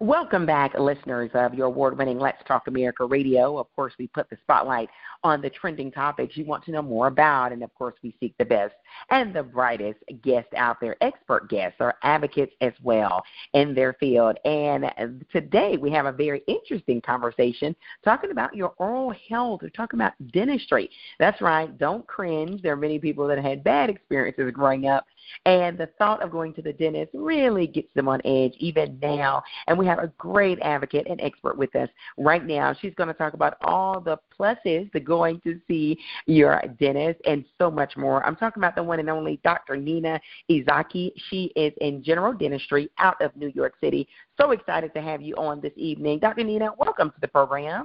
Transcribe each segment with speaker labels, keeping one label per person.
Speaker 1: Welcome back, listeners of your award winning Let's Talk America radio. Of course, we put the spotlight on the trending topics you want to know more about, and of course, we seek the best and the brightest guests out there, expert guests or advocates as well in their field. And today we have a very interesting conversation talking about your oral health. We're talking about dentistry. That's right, don't cringe. There are many people that had bad experiences growing up and the thought of going to the dentist really gets them on edge even now. And we have a great advocate and expert with us right now. She's going to talk about all the pluses to going to see your dentist and so much more. I'm talking about the one and only Dr. Nina Izhaky. She is in general dentistry out of New York City. So excited to have you on this evening. Dr. Nina, welcome to the program.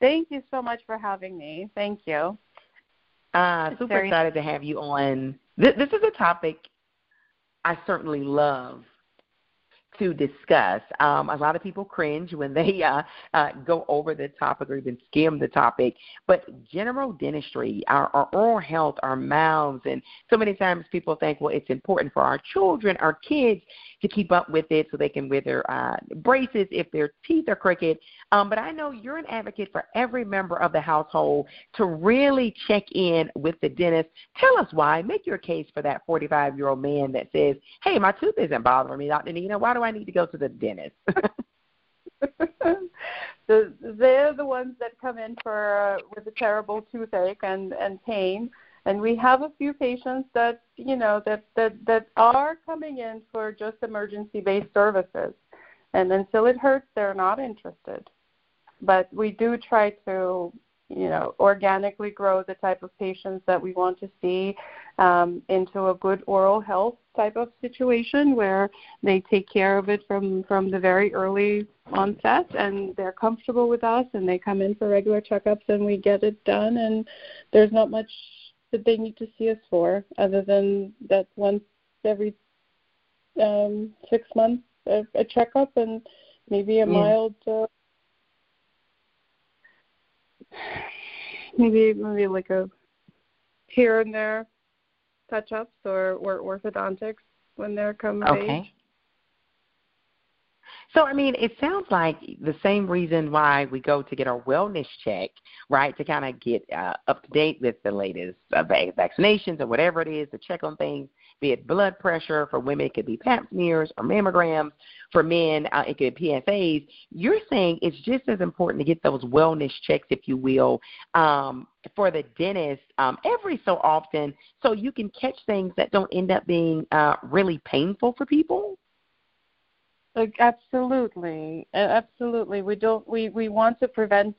Speaker 2: Thank you so much for having me. Thank you.
Speaker 1: Uh, super excited to have you on this, this is a topic I certainly love to discuss. Um, a lot of people cringe when they uh, uh, go over the topic or even skim the topic. But general dentistry, our, our oral health, our mouths, and so many times people think, well, it's important for our children, our kids, to keep up with it so they can wear their uh, braces if their teeth are crooked. Um, but I know you're an advocate for every member of the household to really check in with the dentist. Tell us why. Make your case for that 45 year old man that says, hey, my tooth isn't bothering me, Dr. Nina. Why do I need to go to the dentist?
Speaker 2: so they're the ones that come in for uh, with a terrible toothache and and pain. And we have a few patients that you know that that that are coming in for just emergency based services. And until it hurts they're not interested. But we do try to you know organically grow the type of patients that we want to see um, into a good oral health type of situation where they take care of it from from the very early onset and they're comfortable with us and they come in for regular checkups and we get it done and there's not much that they need to see us for other than that once every um, six months a, a checkup and maybe a yeah. mild uh, maybe maybe like a here and there touch ups or, or orthodontics when they're coming okay. age.
Speaker 1: So, I mean, it sounds like the same reason why we go to get our wellness check, right? To kind of get uh, up to date with the latest uh, vaccinations or whatever it is to check on things, be it blood pressure. For women, it could be pap smears or mammograms. For men, uh, it could be PSAs. You're saying it's just as important to get those wellness checks, if you will, um, for the dentist um, every so often so you can catch things that don't end up being uh, really painful for people?
Speaker 2: Like, absolutely, absolutely. We don't. We we want to prevent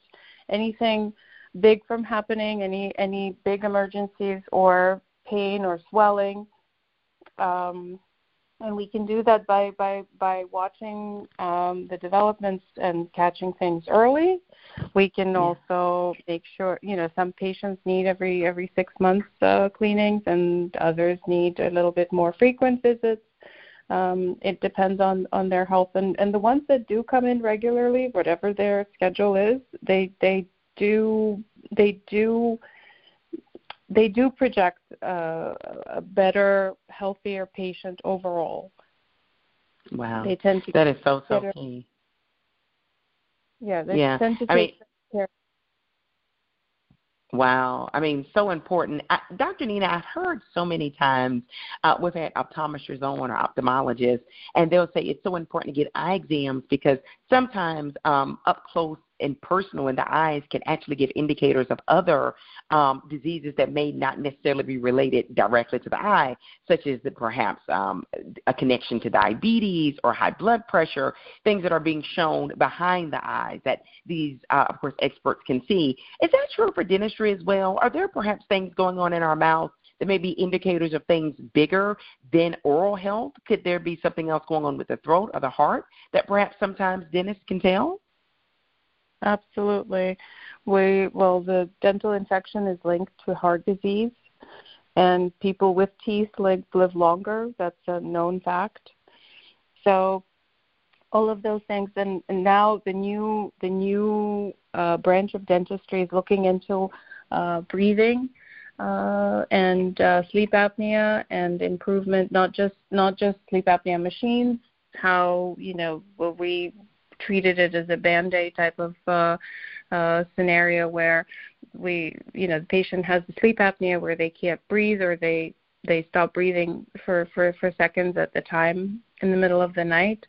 Speaker 2: anything big from happening, any any big emergencies or pain or swelling. Um, and we can do that by by by watching um, the developments and catching things early. We can yeah. also make sure you know some patients need every every six months uh, cleanings, and others need a little bit more frequent visits. Um, it depends on on their health, and and the ones that do come in regularly, whatever their schedule is, they they do they do they do project uh, a better, healthier patient overall.
Speaker 1: Wow,
Speaker 2: they tend to
Speaker 1: that is so so better. key.
Speaker 2: Yeah, they yeah. tend to take I mean, care
Speaker 1: Wow. I mean, so important. I, Dr. Nina, I've heard so many times uh, we've had optometrists on or ophthalmologists, and they'll say it's so important to get eye exams because sometimes um, up close and personal in the eyes can actually give indicators of other um, diseases that may not necessarily be related directly to the eye, such as the, perhaps um, a connection to diabetes or high blood pressure, things that are being shown behind the eyes that these, uh, of course, experts can see. Is that true for dentistry as well? Are there perhaps things going on in our mouth that may be indicators of things bigger than oral health? Could there be something else going on with the throat or the heart that perhaps sometimes dentists can tell?
Speaker 2: Absolutely. We well, the dental infection is linked to heart disease, and people with teeth live, live longer. That's a known fact. So, all of those things, and, and now the new the new uh, branch of dentistry is looking into uh, breathing uh, and uh, sleep apnea and improvement, not just not just sleep apnea machines, how you know will we treated it as a band-aid type of uh, uh, scenario where we you know the patient has the sleep apnea where they can't breathe or they they stop breathing for for for seconds at the time in the middle of the night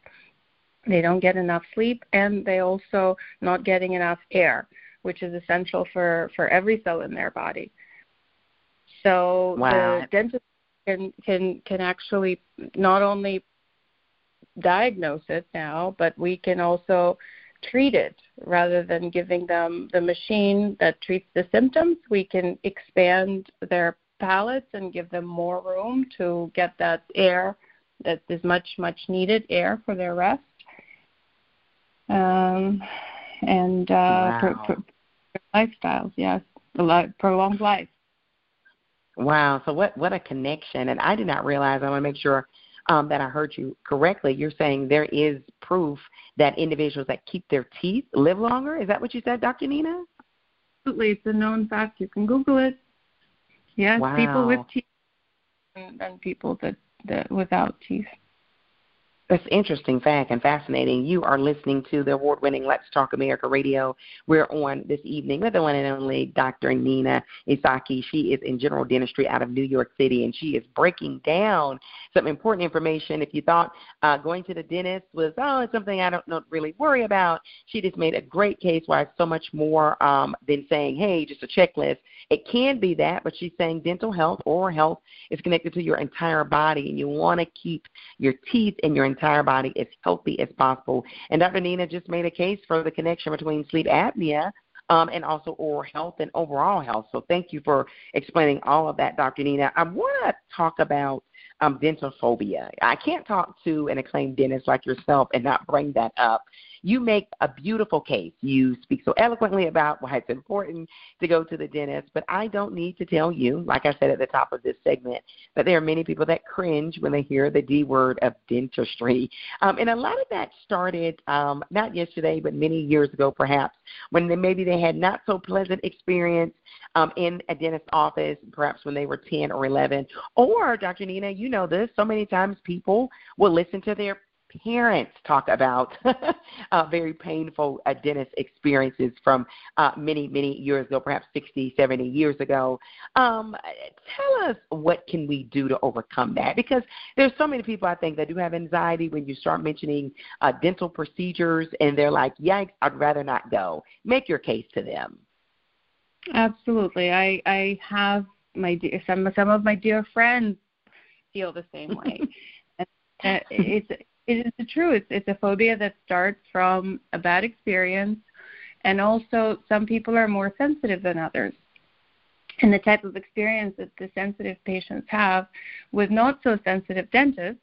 Speaker 2: they don't get enough sleep and they also not getting enough air which is essential for for every cell in their body so
Speaker 1: wow.
Speaker 2: the dentist can can can actually not only diagnose it now but we can also treat it. Rather than giving them the machine that treats the symptoms we can expand their palates and give them more room to get that air that is much much needed air for their rest. Um, and uh,
Speaker 1: wow.
Speaker 2: for, for lifestyles yes a lot, prolonged life.
Speaker 1: Wow so what what a connection. And i did not realize i want to make sure um, that I heard you correctly. You're saying there is proof that individuals that keep their teeth live longer. Is that what you said, Dr. Nina?
Speaker 2: Absolutely, it's a known fact. You can Google it. Yes,
Speaker 1: wow.
Speaker 2: people with teeth and, and people that, that without teeth.
Speaker 1: That's interesting fact and fascinating. You are listening to the award winning Let's Talk America radio. We're on this evening with the one and only Dr. Nina Izhaky. She is in general dentistry out of New York City, and she is breaking down some important information. If you thought uh, going to the dentist was, oh, it's something I don't, don't really worry about, she just made a great case why it's so much more um, than saying, hey, just a checklist. It can be that, but she's saying dental health or health is connected to your entire body, and you want to keep your teeth and your entire body as healthy as possible. And Dr. Nina just made a case for the connection between sleep apnea um, and also oral health and overall health. So thank you for explaining all of that, Dr. Nina. I want to talk about um, dental phobia. I can't talk to an acclaimed dentist like yourself and not bring that up you make a beautiful case. You speak so eloquently about why it's important to go to the dentist, but I don't need to tell you, like I said at the top of this segment, that there are many people that cringe when they hear the D word of dentistry. Um, and a lot of that started um, not yesterday, but many years ago, perhaps, when they, maybe they had not so pleasant experience um, in a dentist's office, perhaps when they were 10 or 11. Or, Dr. Nina, you know this, so many times people will listen to their parents talk about uh, very painful uh, dentist experiences from uh, many, many years ago, perhaps 60, 70 years ago. Um, tell us what can we do to overcome that? Because there's so many people I think that do have anxiety when you start mentioning uh, dental procedures, and they're like, "Yikes, I'd rather not go." Make your case to them.
Speaker 2: Absolutely, I I have my dear, some some of my dear friends feel the same way. and, uh, it's it is true. It's it's a phobia that starts from a bad experience, and also some people are more sensitive than others. And the type of experience that the sensitive patients have with not so sensitive dentists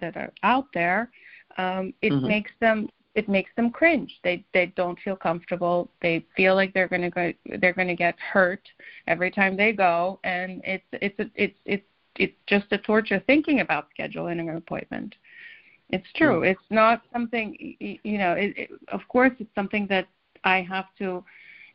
Speaker 2: that are out there, um, it mm-hmm. makes them it makes them cringe. They they don't feel comfortable. They feel like they're going to go they're to get hurt every time they go, and it's it's it's it's it's just a torture thinking about scheduling an appointment. It's true. Mm. It's not something you know. It, it, of course, it's something that I have to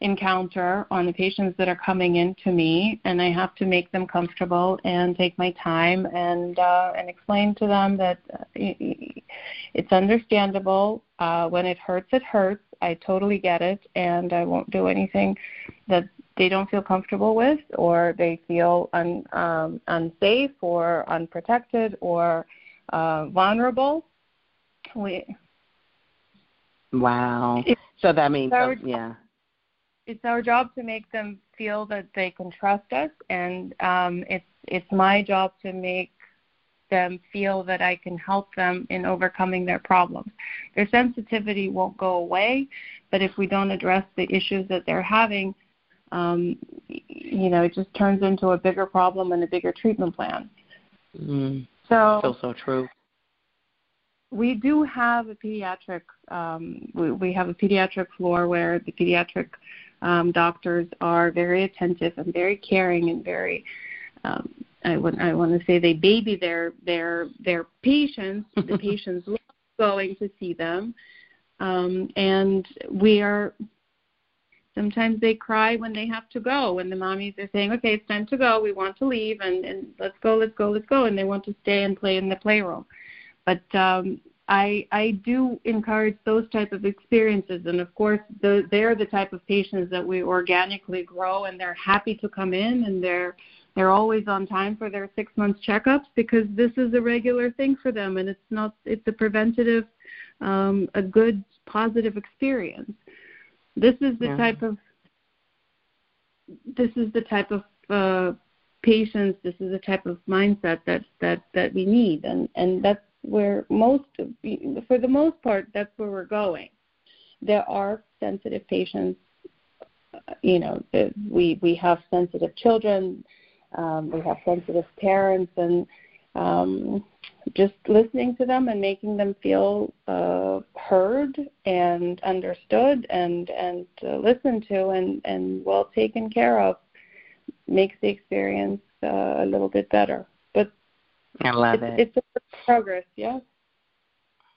Speaker 2: encounter on the patients that are coming in to me, and I have to make them comfortable and take my time and uh, and explain to them that uh, it's understandable. Uh, when it hurts, it hurts. I totally get it, and I won't do anything that they don't feel comfortable with, or they feel un, um, unsafe or unprotected or uh, vulnerable. We,
Speaker 1: wow. So that means, our, yeah.
Speaker 2: It's our job to make them feel that they can trust us, and um, it's it's my job to make them feel that I can help them in overcoming their problems. Their sensitivity won't go away, but if we don't address the issues that they're having, um, you know, it just turns into a bigger problem and a bigger treatment plan.
Speaker 1: Mm. So, so so true.
Speaker 2: We do have a pediatric. Um, we, we have a pediatric floor where the pediatric um, doctors are very attentive and very caring and very. Um, I want I want to say they baby their their their patients. the patients love going to see them, um, and we are sometimes they cry when they have to go when the mommies are saying okay it's time to go we want to leave and, and let's go let's go let's go and they want to stay and play in the playroom but um I I do encourage those type of experiences, and of course, the, they're the type of patients that we organically grow, and they're happy to come in, and they're they're always on time for their six month checkups because this is a regular thing for them, and it's not it's a preventative, um, a good positive experience. This is the yeah. type of this is the type of uh, patience. This is the type of mindset that that that we need, and and that's where most, for the most part, that's where we're going. There are sensitive patients. You know, we we have sensitive children. Um, we have sensitive parents, and um, just listening to them and making them feel uh, heard and understood and and uh, listened to and and well taken care of makes the experience uh, a little bit better. But
Speaker 1: I love
Speaker 2: it's, it. It's a progress, yeah.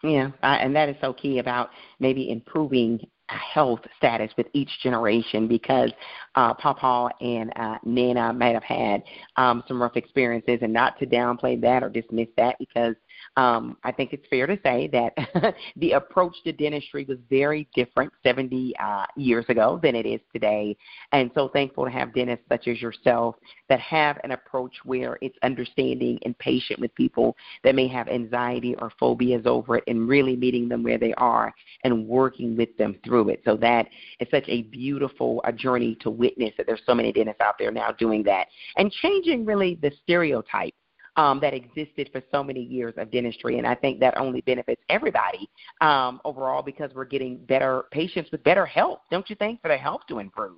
Speaker 1: Yeah, and that is so key about maybe improving health status with each generation because uh, Papa and uh, Nana might have had um, some rough experiences, and not to downplay that or dismiss that because um, I think it's fair to say that the approach to dentistry was very different 70 uh, years ago than it is today. And so thankful to have dentists such as yourself that have an approach where it's understanding and patient with people that may have anxiety or phobias over it and really meeting them where they are and working with them through it. So that is such a beautiful a journey to witness that there's so many dentists out there now doing that and changing really the stereotype um, that existed for so many years of dentistry. And I think that only benefits everybody um, overall because we're getting better patients with better health, don't you think, for their health to improve?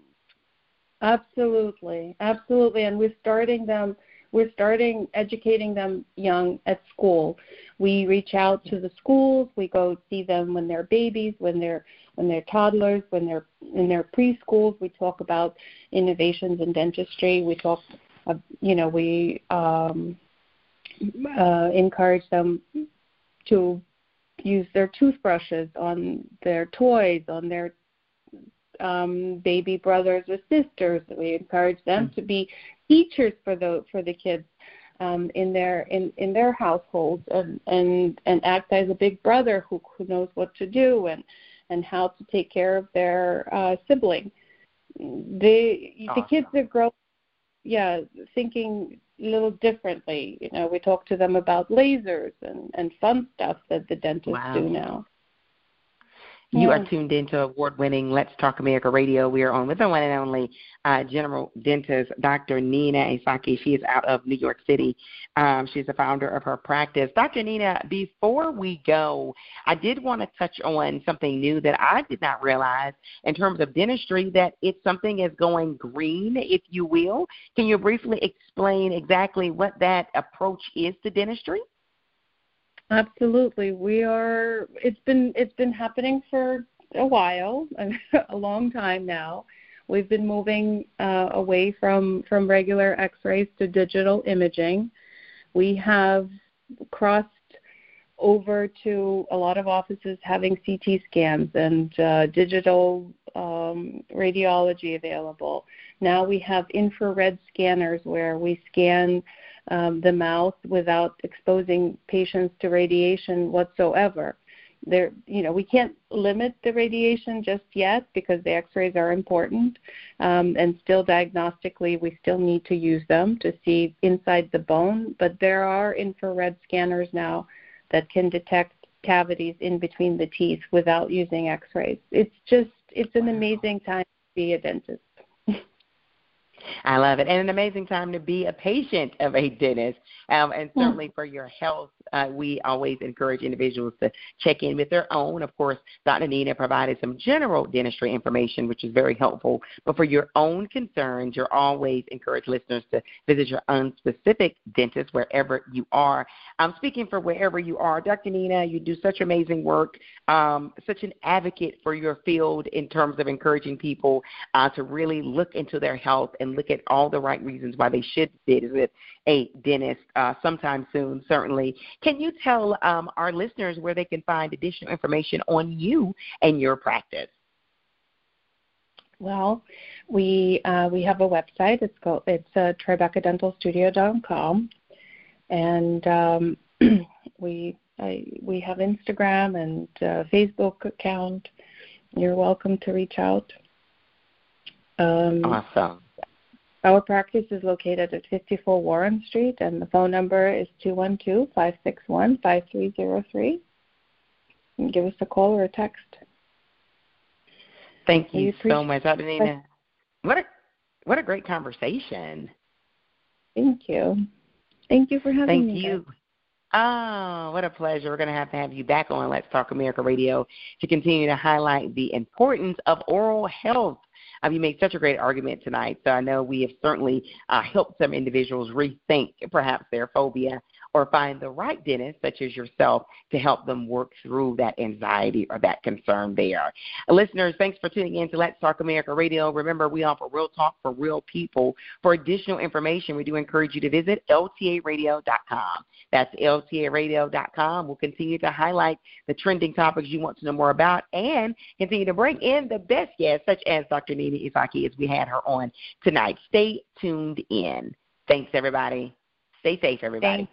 Speaker 2: Absolutely, absolutely. And we're starting them. We're starting educating them young at school. We reach out to the schools. We go see them when they're babies, when they're when they're toddlers, when they're in their preschools. We talk about innovations in dentistry. We talk, uh, you know, we um, uh, encourage them to use their toothbrushes on their toys, on their um, baby brothers or sisters. We encourage them mm-hmm. to be teachers for the for the kids um, in their in in their households and and and act as a big brother who who knows what to do and and how to take care of their uh, sibling. They awesome. the kids that grow, yeah, thinking a little differently. You know, we talk to them about lasers and and fun stuff that the dentists wow. do now.
Speaker 1: You are tuned into award winning Let's Talk America Radio. We are on with the one and only uh, general dentist, Dr. Nina Izhaky. She is out of New York City. Um, she's the founder of her practice. Dr. Nina, before we go, I did want to touch on something new that I did not realize in terms of dentistry that it's something is going green, if you will. Can you briefly explain exactly what that approach is to dentistry?
Speaker 2: Absolutely. We are it's been it's been happening for a while, a long time now. We've been moving uh, away from from regular x-rays to digital imaging. We have crossed over to a lot of offices having CT scans and uh, digital um, radiology available. Now we have infrared scanners where we scan um, the mouth without exposing patients to radiation whatsoever. There, you know, we can't limit the radiation just yet because the X-rays are important, um, and still diagnostically we still need to use them to see inside the bone. But there are infrared scanners now that can detect cavities in between the teeth without using X-rays. It's just, it's an amazing time to be a dentist.
Speaker 1: I love it. And an amazing time to be a patient of a dentist. Um, and hmm. certainly for your health, uh, we always encourage individuals to check in with their own. Of course, Dr. Nina provided some general dentistry information, which is very helpful. But for your own concerns, you're always encourage listeners to visit your own specific dentist wherever you are. I'm speaking for wherever you are. Dr. Nina, you do such amazing work, um, such an advocate for your field in terms of encouraging people uh, to really look into their health and look at all the right reasons why they should visit a dentist uh, sometime soon, certainly. Can you tell um, our listeners where they can find additional information on you and your practice?
Speaker 2: Well, we uh, we have a website. It's called it's uh, TribecaDentalStudio.com, and um, we I, we have Instagram and uh, Facebook account. You're welcome to reach out.
Speaker 1: Um, awesome.
Speaker 2: Our practice is located at 54 Warren Street, and the phone number is 212 561 5303. Give us a call or a text.
Speaker 1: Thank you so much, Dr. What a what a great conversation.
Speaker 2: Thank you. Thank you for having
Speaker 1: Thank
Speaker 2: me.
Speaker 1: Thank you. Oh, what a pleasure. We're going to have to have you back on Let's Talk America Radio to continue to highlight the importance of oral health. Um, you made such a great argument tonight, so I know we have certainly uh, helped some individuals rethink perhaps their phobia or find the right dentist, such as yourself, to help them work through that anxiety or that concern there. Listeners, thanks for tuning in to Let's Talk America Radio. Remember, we offer real talk for real people. For additional information, we do encourage you to visit ltaradio.com. That's ltaradio.com. We'll continue to highlight the trending topics you want to know more about and continue to bring in the best guests, such as Dr. Nina Izhaky, as we had her on tonight. Stay tuned in. Thanks, everybody. Stay safe, everybody.
Speaker 2: Thanks.